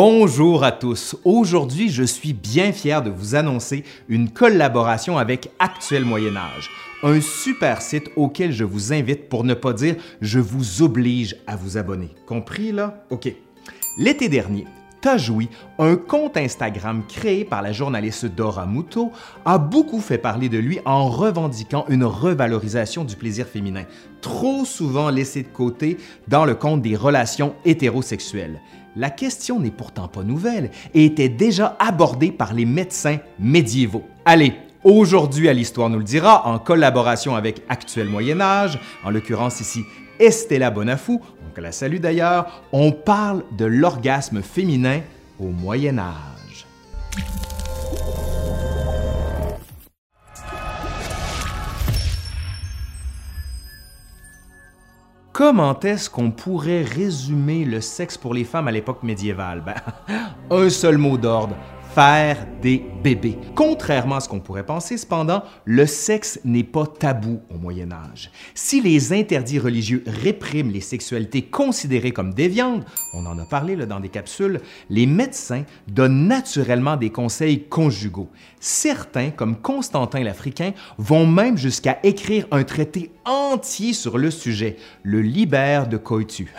Bonjour à tous. Aujourd'hui, je suis bien fier de vous annoncer une collaboration avec Actuel Moyen Âge, un super site auquel je vous invite pour ne pas dire je vous oblige à vous abonner. Compris là? OK. L'été dernier, Tajoui, un compte Instagram créé par la journaliste Dora Muto, a beaucoup fait parler de lui en revendiquant une revalorisation du plaisir féminin, trop souvent laissé de côté dans le compte des relations hétérosexuelles. La question n'est pourtant pas nouvelle et était déjà abordée par les médecins médiévaux. Allez, Aujourd'hui, à l'Histoire nous le dira, en collaboration avec Actuel Moyen Âge, en l'occurrence ici Estella Bonafou, la salue d'ailleurs, on parle de l'orgasme féminin au Moyen Âge. Comment est-ce qu'on pourrait résumer le sexe pour les femmes à l'époque médiévale? Ben, un seul mot d'ordre, faire des bébés. Contrairement à ce qu'on pourrait penser, cependant, le sexe n'est pas tabou au Moyen Âge. Si les interdits religieux répriment les sexualités considérées comme déviantes, on en a parlé dans des capsules, les médecins donnent naturellement des conseils conjugaux. Certains, comme Constantin l'Africain, vont même jusqu'à écrire un traité entier sur le sujet, le Libère de Coitu.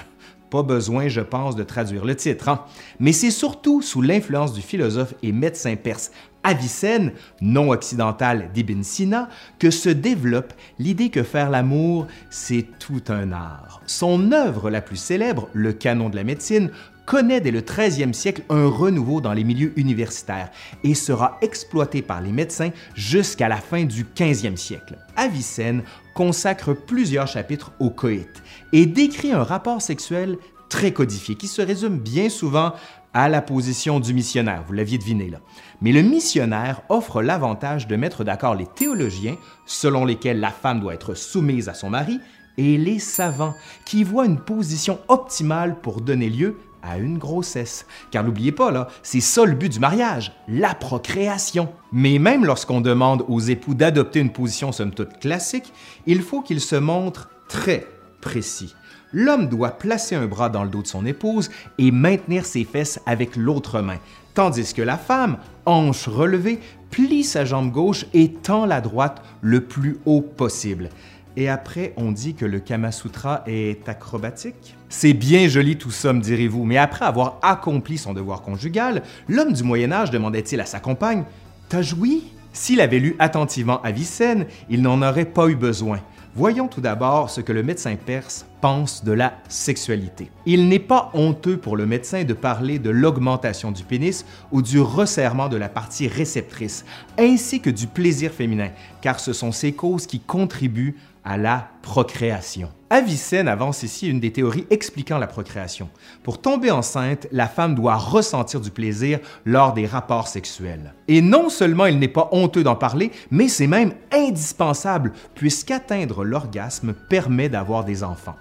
Pas besoin, je pense, de traduire le titre. Hein. Mais c'est surtout sous l'influence du philosophe et médecin perse Avicenne, non occidental d'Ibn Sina, que se développe l'idée que faire l'amour, c'est tout un art. Son œuvre la plus célèbre, Le Canon de la médecine, connaît dès le 13e siècle un renouveau dans les milieux universitaires et sera exploité par les médecins jusqu'à la fin du 15e siècle. Avicenne consacre plusieurs chapitres au coït et décrit un rapport sexuel très codifié qui se résume bien souvent à la position du missionnaire, vous l'aviez deviné là. Mais le missionnaire offre l'avantage de mettre d'accord les théologiens, selon lesquels la femme doit être soumise à son mari, et les savants, qui voient une position optimale pour donner lieu à une grossesse. Car n'oubliez pas, là, c'est ça le but du mariage, la procréation. Mais même lorsqu'on demande aux époux d'adopter une position somme toute classique, il faut qu'ils se montrent très précis. L'homme doit placer un bras dans le dos de son épouse et maintenir ses fesses avec l'autre main, tandis que la femme, hanche relevée, plie sa jambe gauche et tend la droite le plus haut possible. Et après, on dit que le Kama Sutra est acrobatique. C'est bien joli tout ça, me direz-vous, mais après avoir accompli son devoir conjugal, l'homme du Moyen Âge demandait-il à sa compagne T'as joui S'il avait lu attentivement Avicenne, il n'en aurait pas eu besoin. Voyons tout d'abord ce que le médecin perse pense de la sexualité. Il n'est pas honteux pour le médecin de parler de l'augmentation du pénis ou du resserrement de la partie réceptrice, ainsi que du plaisir féminin, car ce sont ces causes qui contribuent à la procréation. Avicenne avance ici une des théories expliquant la procréation. Pour tomber enceinte, la femme doit ressentir du plaisir lors des rapports sexuels. Et non seulement il n'est pas honteux d'en parler, mais c'est même indispensable puisqu'atteindre l'orgasme permet d'avoir des enfants.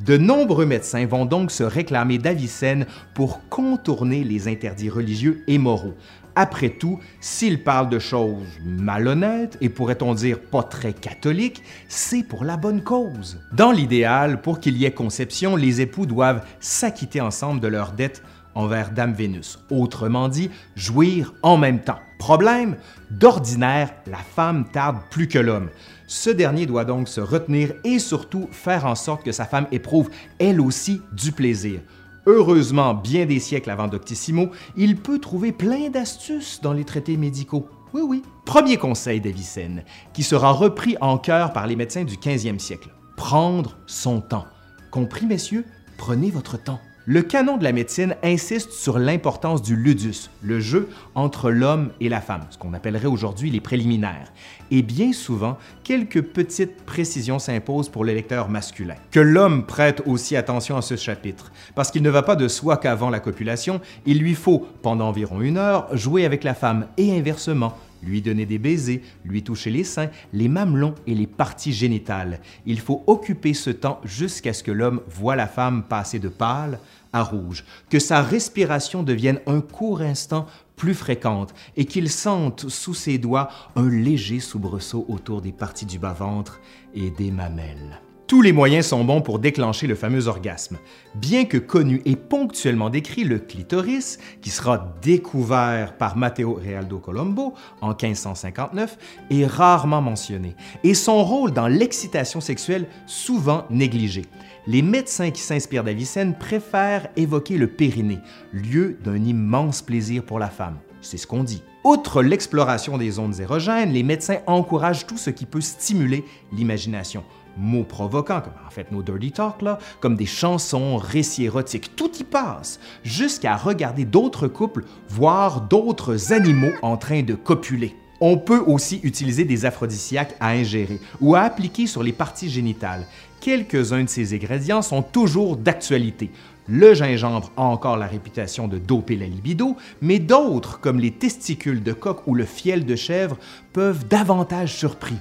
De nombreux médecins vont donc se réclamer d'Avicenne pour contourner les interdits religieux et moraux, après tout, s'il parle de choses malhonnêtes et pourrait-on dire pas très catholiques, c'est pour la bonne cause. Dans l'idéal, pour qu'il y ait conception, les époux doivent s'acquitter ensemble de leurs dettes envers Dame Vénus, autrement dit, jouir en même temps. Problème, d'ordinaire, la femme tarde plus que l'homme. Ce dernier doit donc se retenir et surtout faire en sorte que sa femme éprouve elle aussi du plaisir. Heureusement, bien des siècles avant Doctissimo, il peut trouver plein d'astuces dans les traités médicaux. Oui, oui. Premier conseil d'Avicenne, qui sera repris en cœur par les médecins du 15e siècle. Prendre son temps. Compris, messieurs? Prenez votre temps. Le canon de la médecine insiste sur l'importance du ludus, le jeu entre l'homme et la femme, ce qu'on appellerait aujourd'hui les préliminaires. Et bien souvent, quelques petites précisions s'imposent pour le lecteur masculin. Que l'homme prête aussi attention à ce chapitre, parce qu'il ne va pas de soi qu'avant la copulation, il lui faut, pendant environ une heure, jouer avec la femme et inversement, lui donner des baisers, lui toucher les seins, les mamelons et les parties génitales. Il faut occuper ce temps jusqu'à ce que l'homme voit la femme passer de pâle à rouge, que sa respiration devienne un court instant plus fréquente et qu'il sente sous ses doigts un léger soubresaut autour des parties du bas-ventre et des mamelles. Tous les moyens sont bons pour déclencher le fameux orgasme. Bien que connu et ponctuellement décrit, le clitoris, qui sera découvert par Matteo Realdo Colombo en 1559, est rarement mentionné et son rôle dans l'excitation sexuelle souvent négligé. Les médecins qui s'inspirent d'Avicenne préfèrent évoquer le périnée, lieu d'un immense plaisir pour la femme. C'est ce qu'on dit. Outre l'exploration des zones érogènes, les médecins encouragent tout ce qui peut stimuler l'imagination mots provoquants, comme en fait nos dirty talk, là, comme des chansons, récits érotiques, tout y passe, jusqu'à regarder d'autres couples, voire d'autres animaux en train de copuler. On peut aussi utiliser des aphrodisiaques à ingérer ou à appliquer sur les parties génitales. Quelques-uns de ces ingrédients sont toujours d'actualité. Le gingembre a encore la réputation de doper la libido, mais d'autres, comme les testicules de coq ou le fiel de chèvre, peuvent davantage surpris.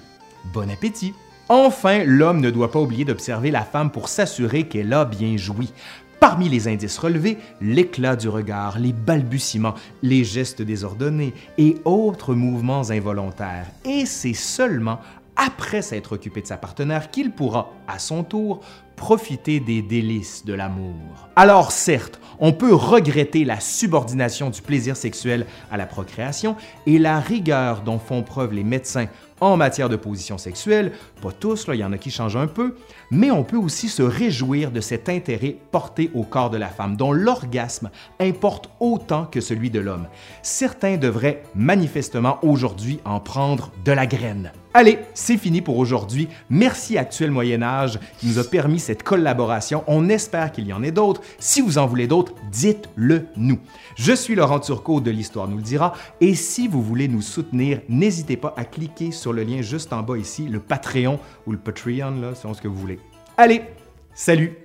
Bon appétit! Enfin, l'homme ne doit pas oublier d'observer la femme pour s'assurer qu'elle a bien joui. Parmi les indices relevés, l'éclat du regard, les balbutiements, les gestes désordonnés et autres mouvements involontaires. Et c'est seulement après s'être occupé de sa partenaire qu'il pourra, à son tour, profiter des délices de l'amour. Alors certes, on peut regretter la subordination du plaisir sexuel à la procréation et la rigueur dont font preuve les médecins en matière de position sexuelle, pas tous, il y en a qui changent un peu, mais on peut aussi se réjouir de cet intérêt porté au corps de la femme, dont l'orgasme importe autant que celui de l'homme. Certains devraient manifestement aujourd'hui en prendre de la graine. Allez, c'est fini pour aujourd'hui. Merci Actuel Moyen Âge qui nous a permis cette collaboration. On espère qu'il y en ait d'autres. Si vous en voulez d'autres, dites-le nous. Je suis Laurent Turcot de l'Histoire nous le dira et si vous voulez nous soutenir, n'hésitez pas à cliquer sur le lien juste en bas ici, le Patreon ou le Patreon, là, selon ce que vous voulez. Allez, salut!